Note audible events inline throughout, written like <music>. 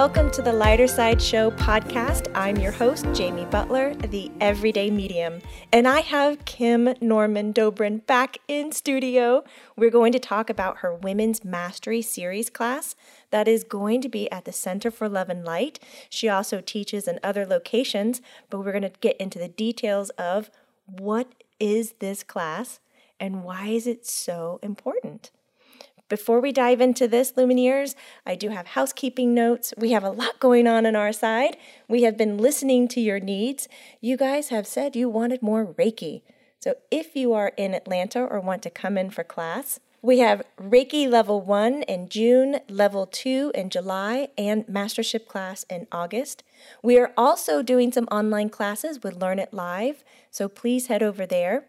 Welcome to the Lighter Side Show podcast. I'm your host, Jamie Butler, the everyday medium, and I have Kim Normand Dobrin back in studio. We're going to talk about her Women's Mastery Series class that is going to be at the Center for Love and Light. She also teaches in other locations, but we're going to get into the details of what is this class and why is it so important. Before we dive into this, Lumineers, I do have housekeeping notes. We have a lot going on on our side. We have been listening to your needs. You guys have said you wanted more Reiki. So if you are in Atlanta or want to come in for class, we have Reiki level one in June, level two in July, and mastership class in August. We are also doing some online classes with Learn It Live, so please head over there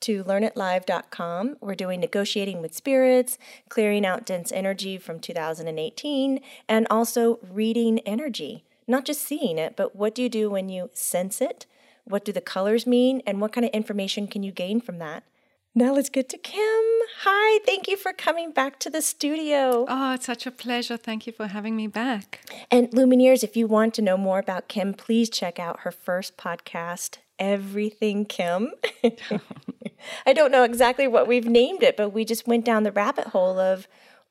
to learnitlive.com. We're doing negotiating with spirits, clearing out dense energy from 2018, and also reading energy. Not just seeing it, but what do you do when you sense it? What do the colors mean? And what kind of information can you gain from that? Now let's get to Kim. Hi, thank you for coming back to the studio. Oh, it's such a pleasure. Thank you for having me back. And Lumineers, if you want to know more about Kim, please check out her first podcast, Everything Kim. <laughs> I don't know exactly what we've named it, but we just went down the rabbit hole of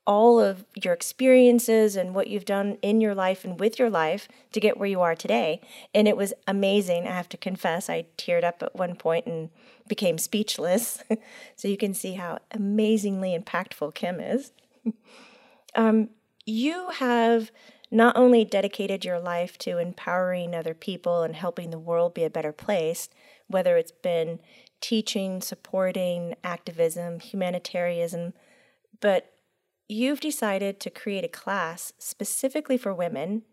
all of your experiences and what you've done in your life and with your life to get where you are today. And it was amazing. I have to confess, I teared up at one point and became speechless. <laughs> so you can see how amazingly impactful Kim is. <laughs> um, you have not only dedicated your life to empowering other people and helping the world be a better place, whether it's been teaching, supporting activism, humanitarianism, but you've decided to create a class specifically for women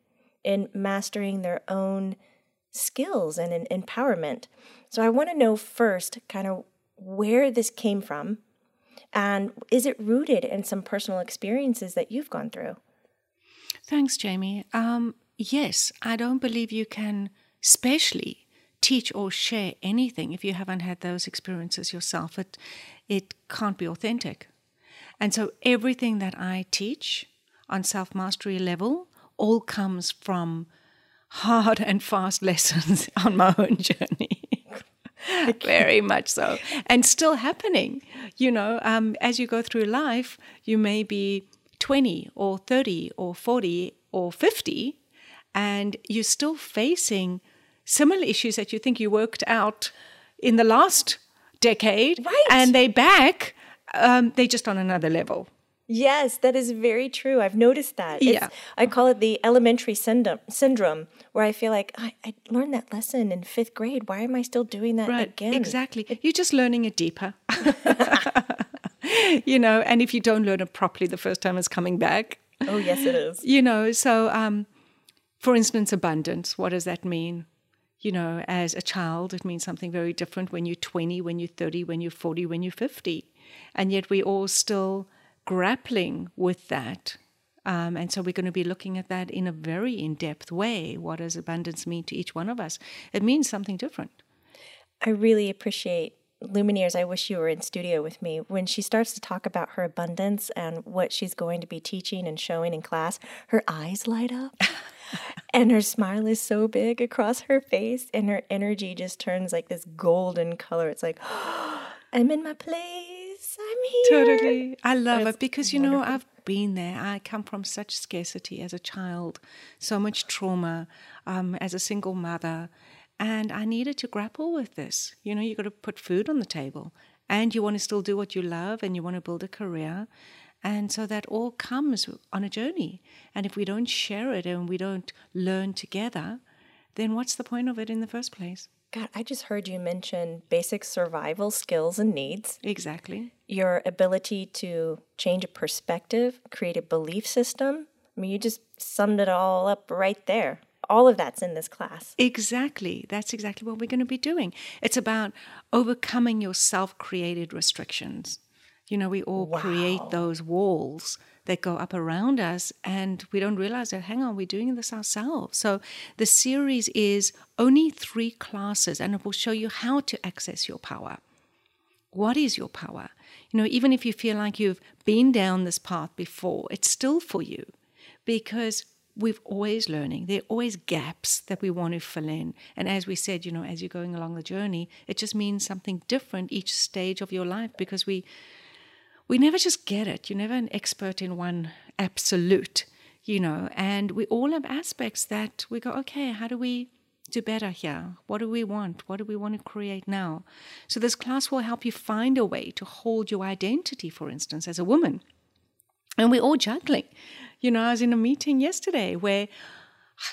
in mastering their own skills and in empowerment. So I want to know first kind of where this came from and is it rooted in some personal experiences that you've gone through? Thanks, Jamie. Um, yes, I don't believe you can, especially teach or share anything if you haven't had those experiences yourself. It it can't be authentic. And so everything that I teach on self mastery level all comes from hard and fast <laughs> lessons on my own journey. <laughs> Very much so. And still happening. You know, um, as you go through life, you may be 20 or 30 or 40 or 50, and you're still facing similar issues that you think you worked out in the last decade. Right. And they back um, they're just on another level. Yes, that is very true. I've noticed that. Yeah. It's, I call it the elementary syndrome, syndrome where I feel like I, I, learned that lesson in fifth grade. Why am I still doing that right, again? Exactly. You're just learning it deeper. <laughs> <laughs> <laughs> you know, and if you don't learn it properly the first time it's coming back. Oh, yes, it is. You know, so um, for instance, abundance, what does that mean? You know, as a child, it means something very different when you're 20, when you're 30, when you're 40, when you're 50 and yet we're all still grappling with that. Um, and so we're going to be looking at that in a very in depth way. What does abundance mean to each one of us? It means something different. I really appreciate Lumineers. I wish you were in studio with me. When she starts to talk about her abundance and what she's going to be teaching and showing in class, her eyes light up. <laughs> and her smile is so big across her face, and her energy just turns like this golden color. It's like, oh, <gasps> I'm in my place. I'm here. Totally. I love it because, you wonderful. know, I've been there. I come from such scarcity as a child, so much trauma um, as a single mother. And I needed to grapple with this. You know, you got to put food on the table and you want to still do what you love and you want to build a career. And so that all comes on a journey. And if we don't share it and we don't learn together, then what's the point of it in the first place? God, I just heard you mention basic survival skills and needs. Exactly. Your ability to change a perspective, create a belief system. I mean, you just summed it all up right there. All of that's in this class. Exactly. That's exactly what we're going to be doing. It's about overcoming your self created restrictions. You know, we all wow. create those walls that go up around us and we don't realize that hang on we're doing this ourselves so the series is only three classes and it will show you how to access your power what is your power you know even if you feel like you've been down this path before it's still for you because we've always learning. There are always gaps that we want to fill in. And as we said, you know, as you're going along the journey, it just means something different each stage of your life because we we never just get it. You're never an expert in one absolute, you know, and we all have aspects that we go, okay, how do we do better here? What do we want? What do we want to create now? So this class will help you find a way to hold your identity, for instance, as a woman. And we're all juggling. You know, I was in a meeting yesterday where,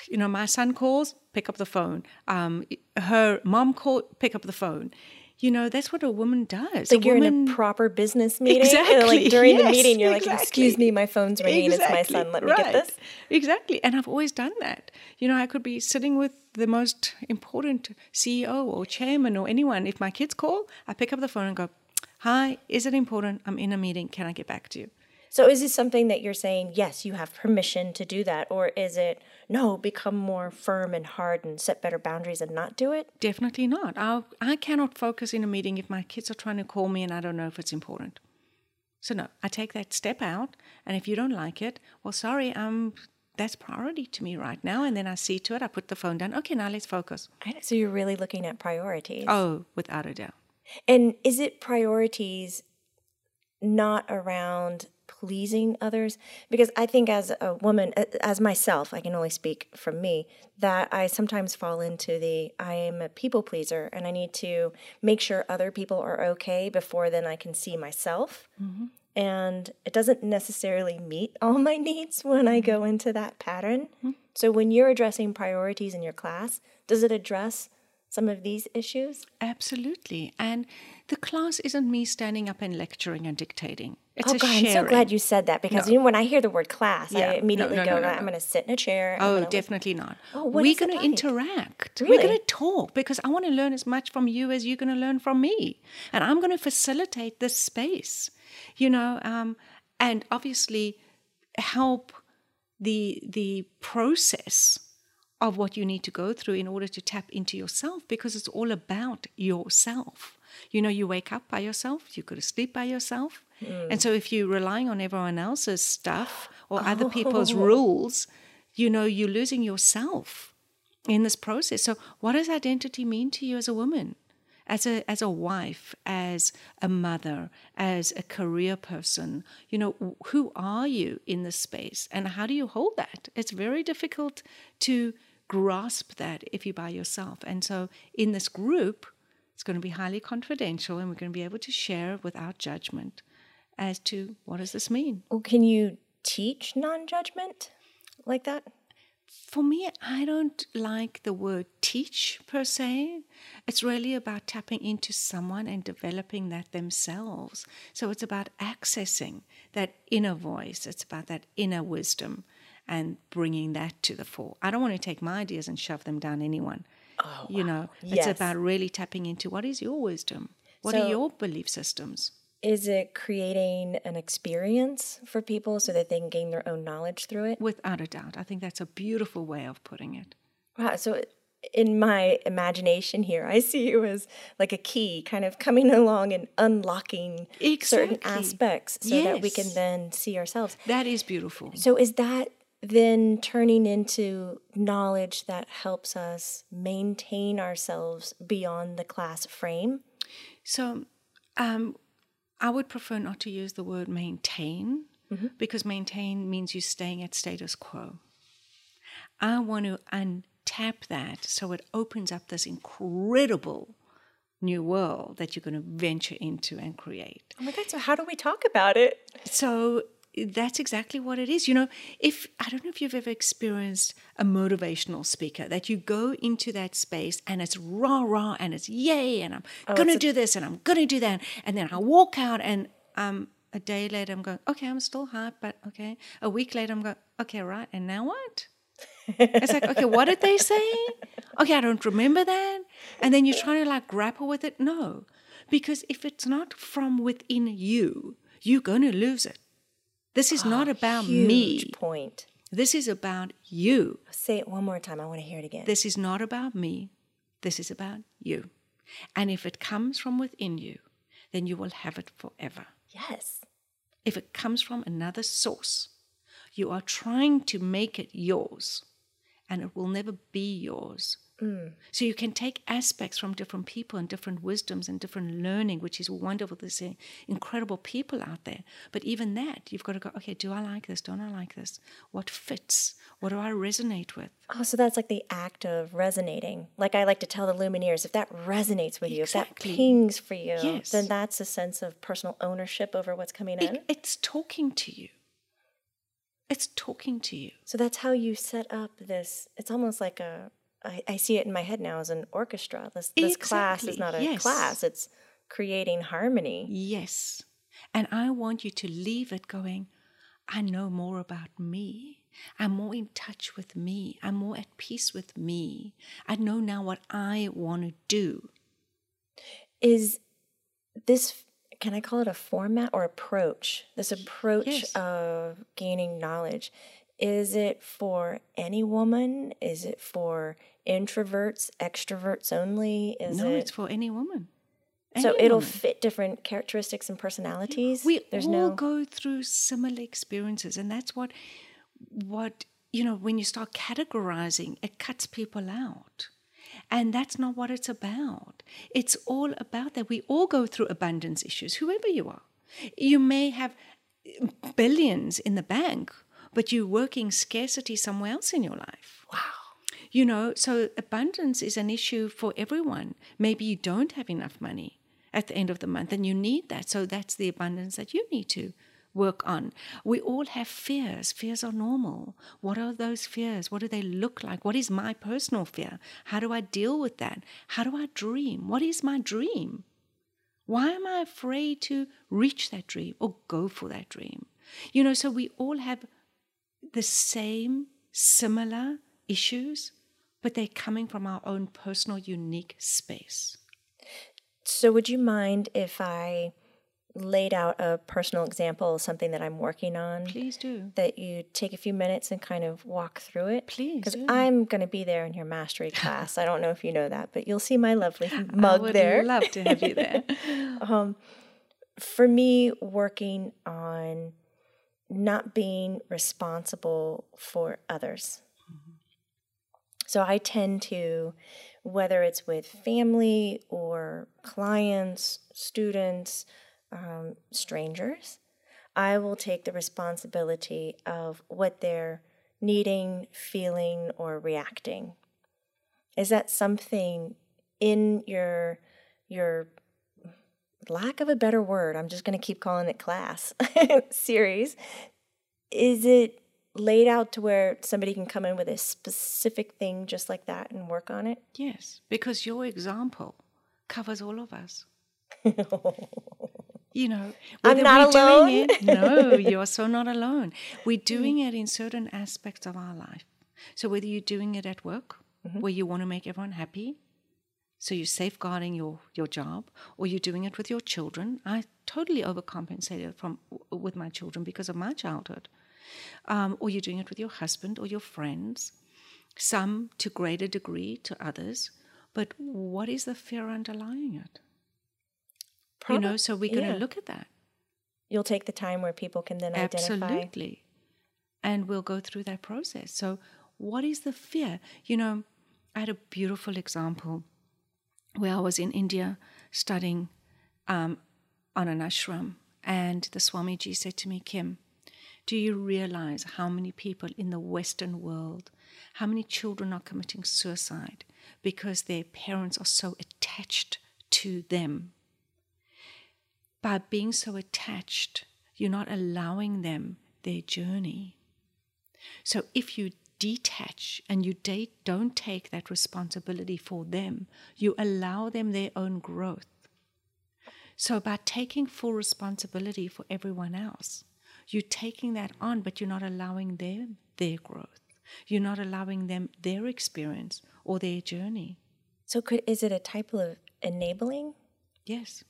you know, my son calls, pick up the phone. Um, her mom called, pick up the phone. You know, that's what a woman does. Like a you're woman, in a proper business meeting. Exactly. And like during the meeting, you're exactly. like, excuse me, my phone's ringing. It's my son. Let me get this. Exactly. And I've always done that. You know, I could be sitting with the most important CEO or chairman or anyone. If my kids call, I pick up the phone and go, Hi, is it important? I'm in a meeting. Can I get back to you? So is this something that you're saying, yes, you have permission to do that? Or is it, no, become more firm and hard and set better boundaries and not do it? Definitely not. I, I cannot focus in a meeting if my kids are trying to call me and I don't know if it's important. So no, I take that step out, and if you don't like it, well, sorry, um, that's priority to me right now. And then I see to it. I put the phone down. Okay, now let's focus. So you're really looking at priorities. Oh, without a doubt. And is it priorities not around pleasing others? Because I think as a woman, as myself, I can only speak from me, that I sometimes fall into the I am a people pleaser and I need to make sure other people are okay before then I can see myself. Mm-hmm. And it doesn't necessarily meet all my needs when I go mm-hmm. into that pattern. Mm-hmm. So when you're addressing priorities in your class, does it address some of these issues? Absolutely. And the class isn't me standing up and lecturing and dictating. It's oh a God, sharing. I'm so glad you said that because you know when I hear the word class, Yeah. I immediately no, go, no, no, I'm no. going to sit in a chair. Oh, gonna listen." definitely not. Oh, We're going to like? interact. We're going to talk because I want to learn as much from you as you're going to learn from me. And I'm going to facilitate this space, you know, um, and obviously help the the process of what you need to go through in order to tap into yourself because it's all about yourself. You know, you wake up by yourself, you go to sleep by yourself. Hmm. And so if you're relying on everyone else's stuff or other <gasps> people's oh. rules, you know, you're losing yourself in this process. So what does identity mean to you as a woman? As a as a wife, as a mother, as a career person, you know, who are you in this space and how do you hold that? It's very difficult to grasp that if you're by yourself. And so in this group, it's going to be highly confidential and we're going to be able to share without judgment as to what does this mean. Well, can you teach non-judgment like that? For me, I don't like the word teach per se. It's really about tapping into someone and developing that themselves. So it's about accessing that inner voice, it's about that inner wisdom and bringing that to the fore. I don't want to take my ideas and shove them down anyone. Oh, you know, it's Yes. about really tapping into what is your wisdom? What So- are your belief systems? Is it creating an experience for people so that they can gain their own knowledge through it? Without a doubt. I think that's a beautiful way of putting it. Wow. So in my imagination here, I see you as like a key kind of coming <laughs> along and unlocking certain aspects so that we can then see ourselves. That is beautiful. So is that then turning into knowledge that helps us maintain ourselves beyond the class frame? So, um, I would prefer not to use the word maintain because maintain means you're staying at status quo. I want to untap that so it opens up this incredible new world that you're going to venture into and create. Oh my God, so how do we talk about it? So that's exactly what it is. You know, if I don't know if you've ever experienced a motivational speaker that you go into that space and it's rah rah and it's yay and I'm gonna do this and I'm gonna do that and then I walk out and um a day later I'm going okay I'm still hyped but okay a week later I'm going okay right and now what? It's like, okay, what did they say? Okay, I don't remember that. And then you're trying to like grapple with it. No, because if it's not from within you, you're going to lose it. This is not ah, about Huge me. point. This is about you. Say it one more time. I want to hear it again. This is not about me. This is about you. And if it comes from within you, then you will have it forever. yes. If it comes from another source, You are trying to make it yours, and it will never be yours. Mm. So you can take aspects from different people and different wisdoms and different learning, which is wonderful. There's incredible people out there. But even that, you've got to go, okay, do I like this? Don't I like this? What fits? What do I resonate with? Oh, so that's like the act of resonating. Like I like to tell the Lumineers, if that resonates with you, if that pings for you, Yes. then that's a sense of personal ownership over what's coming in. It, it's talking to you. It's talking to you. So that's how you set up this. It's almost like a. I, I see it in my head now as an orchestra. This this class is not a yes. class. It's creating harmony. Yes. And I want you to leave it going, I know more about me. I'm more in touch with me. I'm more at peace with me. I know now what I want to do. Is this? Can I call it a format or approach? This approach yes. of gaining knowledge. Is it for any woman? Is it for introverts, extroverts only? Is no, it it's for any woman. so it'll woman. fit different characteristics and personalities? we There's all no go through similar experiences and that's what what you know when you start categorizing it cuts people out and that's not what it's about it's all about that we all go through abundance issues whoever you are you may have billions in the bank but you're working scarcity somewhere else in your life wow. you know, so abundance is an issue for everyone. Maybe you don't have enough money at the end of the month and you need that. So that's the abundance that you need to work on. We all have fears. Fears are normal. What are those fears? What do they look like? What is my personal fear? How do I deal with that? How do I dream? What is my dream? Why am I afraid to reach that dream or go for that dream? You know, so we all have the same, similar issues, but they're coming from our own personal, unique space. So, would you mind if I laid out a personal example something that I'm working on? Please do. That you take a few minutes and kind of walk through it? Please Because. I'm going to be there in your mastery <laughs> class. I don't know if you know that, but you'll see my lovely mug there. I would there. love to have you there. <laughs> Um, for me, working on not being responsible for others. So I tend to, whether it's with family or clients, students, um, strangers, I will take the responsibility of what they're needing, feeling, or reacting. Is that something in your your lack of a better word, I'm just going to keep calling it class <laughs> series? Is it laid out to where somebody can come in with a specific thing just like that and work on it? yes, because your example covers all of us. <laughs> You know, I'm not we're alone. Doing it, <laughs> no, you are so not alone. We're mm. doing it in certain aspects of our life. So whether you're doing it at work, mm-hmm. where you want to make everyone happy, so you're safeguarding your, your job, or you're doing it with your children. I totally overcompensated from with my children because of my childhood. Um, or you're doing it with your husband or your friends, some to greater degree to others. But what is the fear underlying it? you know, so we're going to yeah. look at that. You'll take the time where people can then identify. Absolutely. And we'll go through that process. So, what is the fear? You know, I had a beautiful example where I was in India studying um, on an ashram, and the Swamiji said to me, Kim, do you realize how many people in the Western world, how many children are committing suicide because their parents are so attached to them? By being so attached, you're not allowing them their journey. So if you detach and you da- don't take that responsibility for them, you allow them their own growth. So by taking full responsibility for everyone else, you're taking that on, but you're not allowing them their growth. You're not allowing them their experience or their journey. So, could is it a type of enabling? Yes.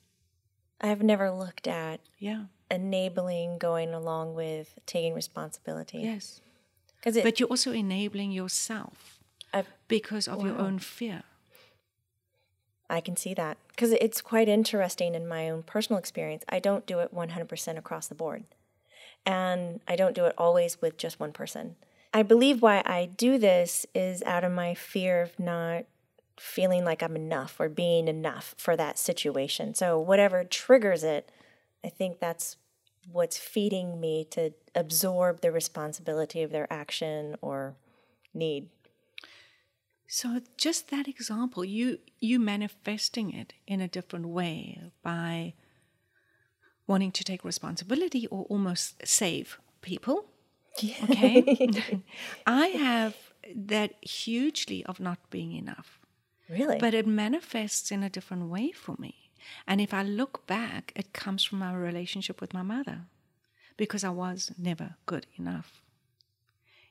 I've never looked at Yeah. enabling going along with taking responsibility. Yes. Because it, But you're also enabling yourself I've, because of your own fear. I can see that. Because it's quite interesting in my own personal experience. I don't do it 100% across the board. And I don't do it always with just one person. I believe why I do this is out of my fear of not feeling like I'm enough or being enough for that situation. So, whatever triggers it, I think that's what's feeding me to absorb the responsibility of their action or need. So just that example, you you manifesting it in a different way by wanting to take responsibility or almost save people. Okay. <laughs> I have that hugely of not being enough. Really? But it manifests in a different way for me. And if I look back, it comes from my relationship with my mother because I was never good enough.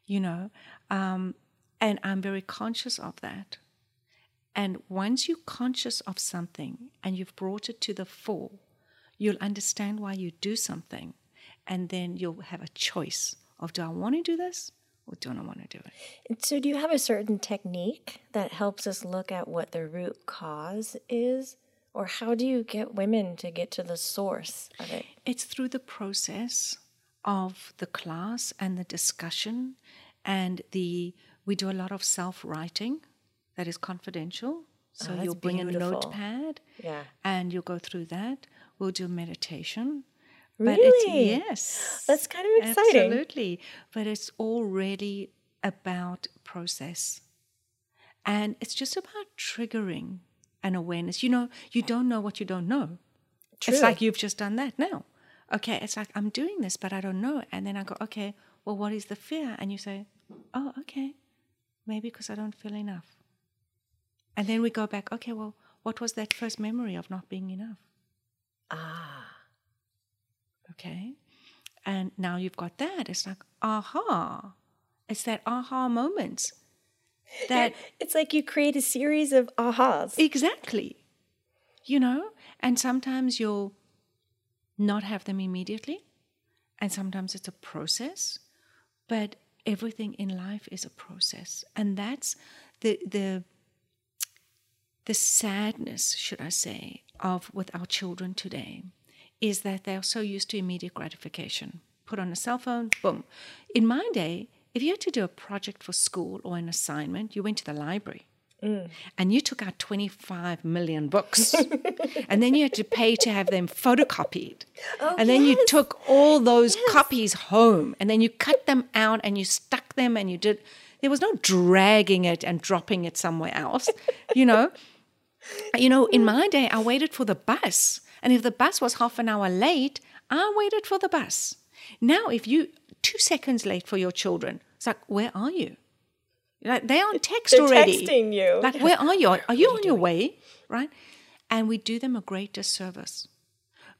You know, um, and I'm very conscious of that. And once you're conscious of something and you've brought it to the fore, you'll understand why you do something. And then you'll have a choice of do I want to do this or do I want to do it? So, do you have a certain technique that helps us look at what the root cause is? Or how do you get women to get to the source of it? It's through the process of the class and the discussion and the we do a lot of self-writing that is confidential. Ah, so Oh, you'll bring beautiful. a notepad Yeah. and you'll go through that. We'll do meditation. Really? it's yes. That's kind of exciting. Absolutely. But it's all really about process. And it's just about triggering an awareness. You know, you don't know what you don't know. True. It's like you've just done that now. Okay, it's like I'm doing this, but I don't know. And then I go, okay, well, what is the fear? And you say, oh, okay, maybe because I don't feel enough. And then we go back, okay, well, what was that first memory of not being enough? Ah. Okay. And now you've got that. It's like, aha. It's that aha moment. That It's like you create a series of ahas. exactly. You know? And sometimes you'll not have them immediately. And sometimes it's a process. But everything in life is a process. And that's the the the sadness, should I say, of with our children today is that they are so used to immediate gratification. Put on a cell phone, boom. In my day, if you had to do a project for school or an assignment, you went to the library. Mm. And you took out 25 million books. <laughs> and then you had to pay to have them photocopied. Oh, and then you took all those copies home and then you cut them out and you stuck them and you did. There was no dragging it and dropping it somewhere else, you know. You know, in my day, I waited for the bus. And if the bus was half an hour late, I waited for the bus. Now, if you two seconds late for your children, it's like, where are you? Like they're on text They're already. texting you. Like, where are you? Are you on your way? Right? And we do them a great disservice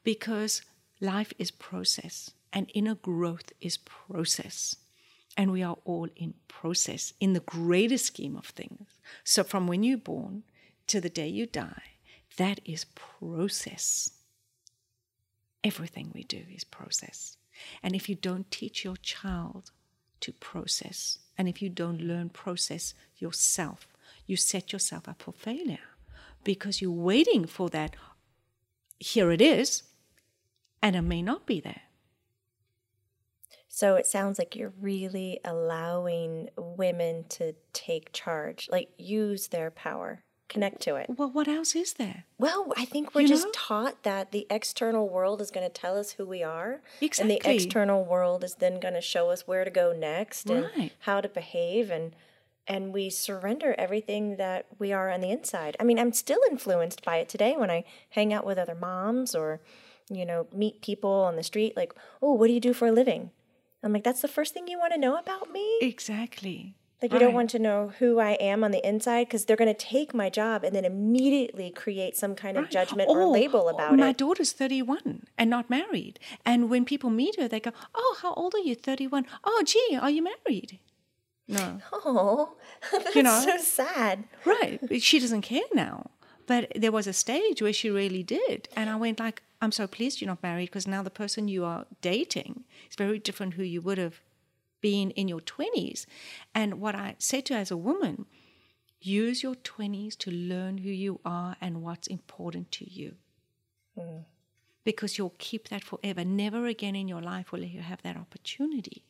because life is process and inner growth is process. And we are all in process in the greater scheme of things. So, from when you're born to the day you die, that is process. Everything we do is process. And if you don't teach your child to process, and if you don't learn process yourself, you set yourself up for failure because you're waiting for that. Here it is, and it may not be there. So it sounds like you're really allowing women to take charge, like use their power, connect to it. Well, what else is there? Well, I think we're You just know? taught that the external world is going to tell us who we are. And the external world is then going to show us where to go next and how to behave and and we surrender everything that we are on the inside. I mean, I'm still influenced by it today when I hang out with other moms or you know, meet people on the street like, "Oh, what do you do for a living?" I'm like, "That's the first thing you want to know about me?" Exactly. Like, you don't Right. want to know who I am on the inside because they're going to take my job and then immediately create some kind of judgment or Oh, label oh, about my it. My daughter's 31 and not married. And when people meet her, they go, Oh, how old are you? 31. Oh, gee, are you married? No. Oh, <laughs> that's You know? so sad. Right. She doesn't care now. But there was a stage where she really did. And I went like, I'm so pleased you're not married because now the person you are dating is very different who you would have been in your 20s. And what I said to her as a woman, use your 20s to learn who you are and what's important to you. Mm. because you'll keep that forever. Never again in your life will you have that opportunity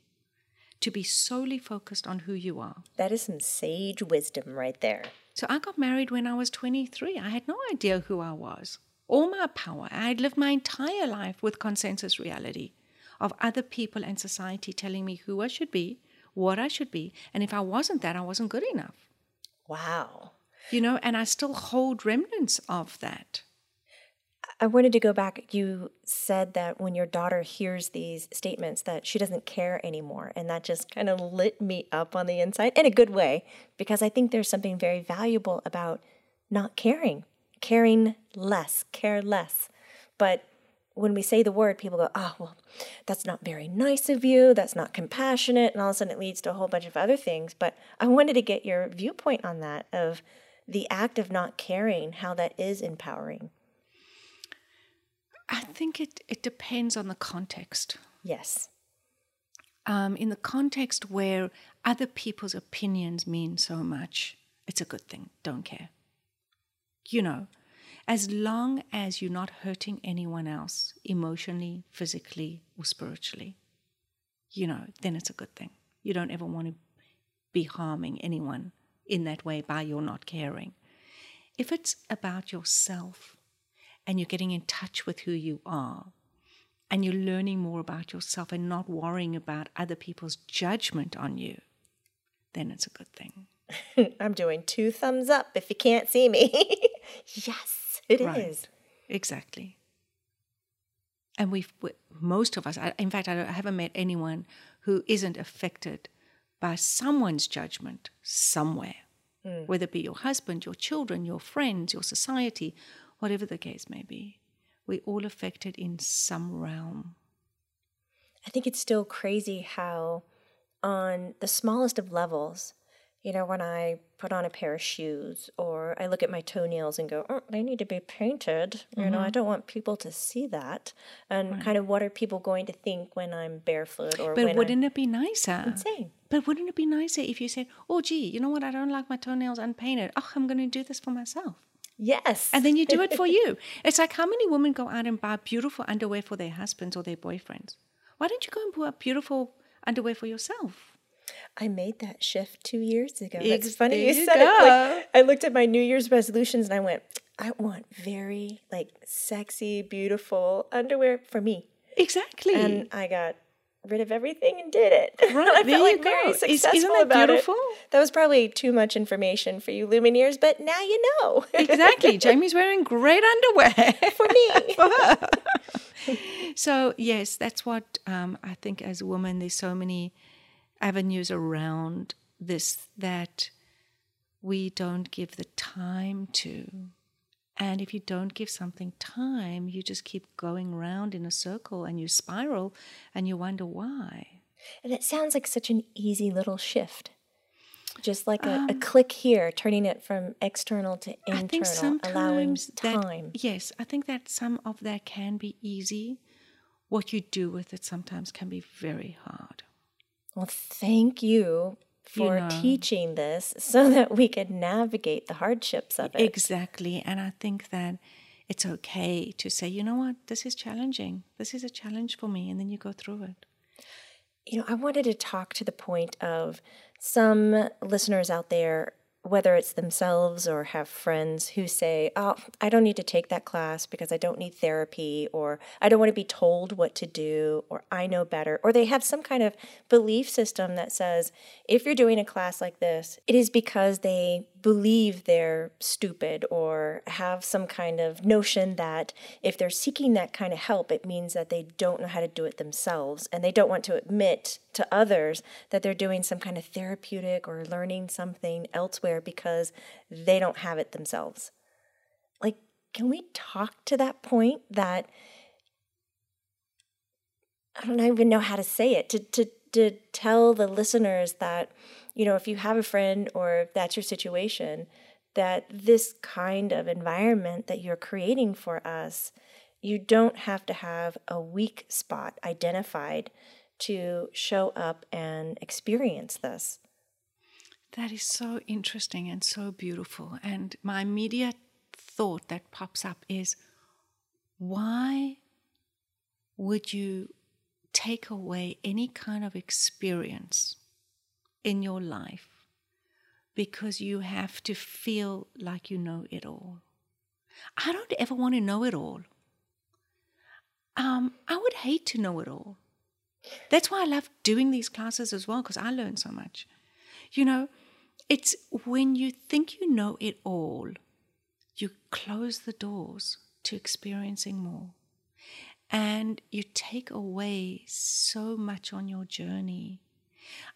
to be solely focused on who you are. That is some sage wisdom right there. So I got married when I was 23. I had no idea who I was or my power. I'd lived my entire life with consensus reality of other people and society telling me who I should be, what I should be, and if I wasn't that, I wasn't good enough. Wow. You know, and I still hold remnants of that. I wanted to go back. You said that when your daughter hears these statements that she doesn't care anymore and that just kind of lit me up on the inside in a good way because I think there's something very valuable about not caring, caring less, care less. But when we say the word, people go, oh, well, that's not very nice of you. That's not compassionate. And all of a sudden it leads to a whole bunch of other things. But I wanted to get your viewpoint on that of the act of not caring, how that is empowering. I think it, it depends on the context. Yes. Um, in the context where other people's opinions mean so much, it's a good thing. Don't care. You know, as long as you're not hurting anyone else emotionally, physically, or spiritually, you know, then it's a good thing. You don't ever want to be harming anyone in that way by your not caring. If it's about yourself, and you're getting in touch with who you are and you're learning more about yourself and not worrying about other people's judgment on you, then it's a good thing. <laughs> I'm doing two thumbs up if you can't see me. <laughs> yes, it right. is. Exactly. And we've, we, most of us, I, in fact, I haven't met anyone who isn't affected by someone's judgment somewhere, mm. whether it be your husband, your children, your friends, your society, whatever the case may be. We're all affected in some realm. I think it's still crazy how, on the smallest of levels, you know, when I put on a pair of shoes or I look at my toenails and go, oh, they need to be painted. Mm-hmm. You know, I mm-hmm. don't want people to see that. And right. kind of what are people going to think when I'm barefoot or But wouldn't I'm it be nicer? Insane. But wouldn't it be nicer if you said, oh, gee, you know what? I don't like my toenails unpainted. Oh, I'm going to do this for myself. Yes. And then you do it for <laughs> you. It's like how many women go out and buy beautiful underwear for their husbands or their boyfriends? Why don't you go and buy beautiful underwear for yourself? I made that shift two years ago. It's funny you, you said go. it. Like, I looked at my New Year's resolutions and I went, I want very like sexy, beautiful underwear for me. Exactly. And I got rid of everything and did it. <laughs> Right, I there felt like you very go. successful Isn't that about beautiful? It. That was probably too much information for you Lumineers, but now you know. exactly. <laughs> Jamie's wearing great underwear <laughs> for me. for her. so yes, that's what um, I think. As a woman, there's so many avenues around this that we don't give the time to and if you don't give something time, you just keep going round in a circle and you spiral and you wonder why. And it sounds like such an easy little shift. Just like a, um, a click here, turning it from external to internal, I think sometimes allowing time. That, yes, I think that some of that can be easy. What you do with it sometimes can be very hard. Well, thank you for you know, teaching this so <laughs> that we could navigate the hardships of it. Exactly. And I think that it's okay to say, you know what, this is challenging. This is a challenge for me. And then you go through it. You know, I wanted to talk to the point of some listeners out there whether it's themselves or have friends who say, Oh, I don't need to take that class because I don't need therapy, or I don't want to be told what to do, or I know better, or they have some kind of belief system that says, if you're doing a class like this, it is because they believe they're stupid or have some kind of notion that if they're seeking that kind of help, it means that they don't know how to do it themselves and they don't want to admit to others that they're doing some kind of therapeutic or learning something elsewhere because they don't have it themselves. Like, can we talk to that point that I don't even know how to say it to, to, to tell the listeners that you know, if you have a friend or if that's your situation, that this kind of environment that you're creating for us, you don't have to have a weak spot identified to show up and experience this. That is so interesting and so beautiful. And my immediate thought that pops up is why would you take away any kind of experience in your life because you have to feel like you know it all? I don't ever want to know it all. Um, I would hate to know it all. That's why I love doing these classes as well, because I learn so much. You know, it's when you think you know it all, you close the doors to experiencing more. And you take away so much on your journey.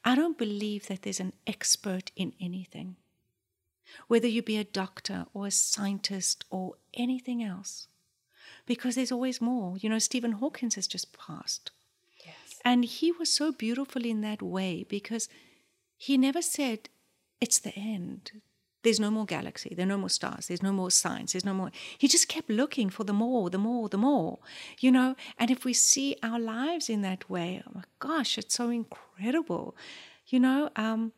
I don't believe that there's an expert in anything, whether you be a doctor or a scientist or anything else, because there's always more. You know, Stephen Hawkins has just passed. Yes. And he was so beautiful in that way because he never said, it's the end. There's no more galaxy. There are no more stars. There's no more science. There's no more. He just kept looking for the more, the more, the more, you know. And if we see our lives in that way, oh my gosh, it's so incredible, you know. Um,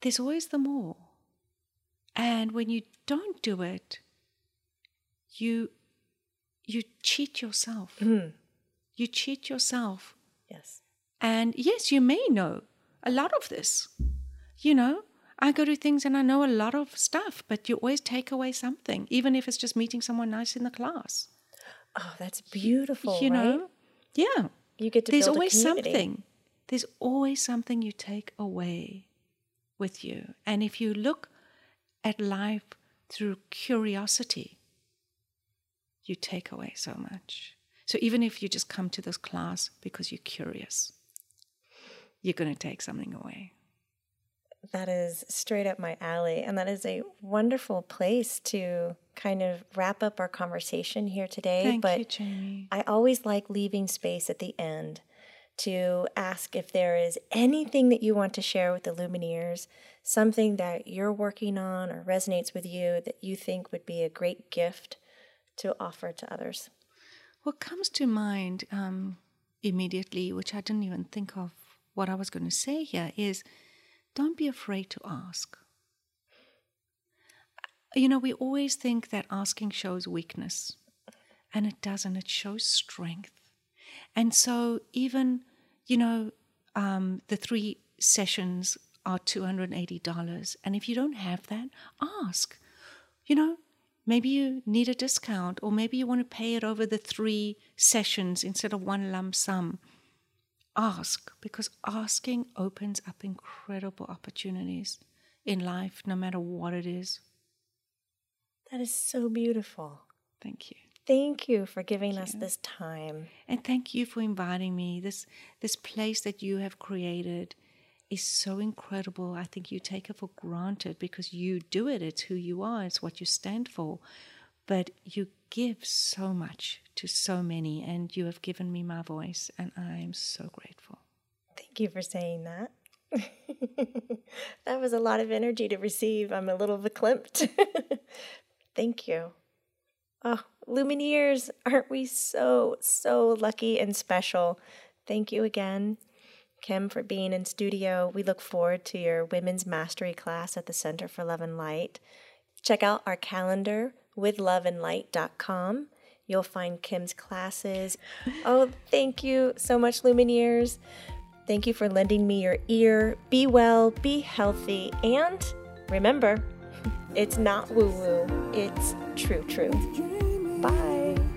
there's always the more. And when you don't do it, you you cheat yourself. Mm. You cheat yourself. Yes. And yes, you may know a lot of this. You know, I go to things and I know a lot of stuff, but you always take away something, even if it's just meeting someone nice in the class. Oh, that's beautiful. you right? know? Yeah. you get to There's always something. There's always something you take away with you. And if you look at life through curiosity, you take away so much. So even if you just come to this class because you're curious, you're going to take something away. That is straight up my alley. And that is a wonderful place to kind of wrap up our conversation here today. Thank but you, Jamie. I always like leaving space at the end to ask if there is anything that you want to share with the Lumineers, something that you're working on or resonates with you that you think would be a great gift to offer to others. What comes to mind um, immediately, which I didn't even think of what I was going to say here, is don't be afraid to ask. You know, we always think that asking shows weakness, and it doesn't, it shows strength. And so, even, you know, um, the three sessions are $280. And if you don't have that, ask. You know, maybe you need a discount, or maybe you want to pay it over the three sessions instead of one lump sum. Ask, because asking opens up incredible opportunities in life, no matter what it is. That is so beautiful. Thank you. Thank you for giving us this time. And thank you for inviting me. This this place that you have created is so incredible. I think you take it for granted because you do it. It's who you are. It's what you stand for. But you give so much to so many, and you have given me my voice, and I am so grateful. Thank you for saying that. <laughs> that was a lot of energy to receive. I'm a little verklempt. <laughs> Thank you. Oh, Lumineers, aren't we so, so lucky and special? Thank you again, Kim, for being in studio. We look forward to your Women's Mastery class at the Center for Love and Light. Check out our calendar with loveandlight.com. You'll find Kim's classes. Oh, thank you so much, Lumineers. Thank you for lending me your ear. Be well, be healthy, and remember, <laughs> it's not woo woo, it's true, true. Bye.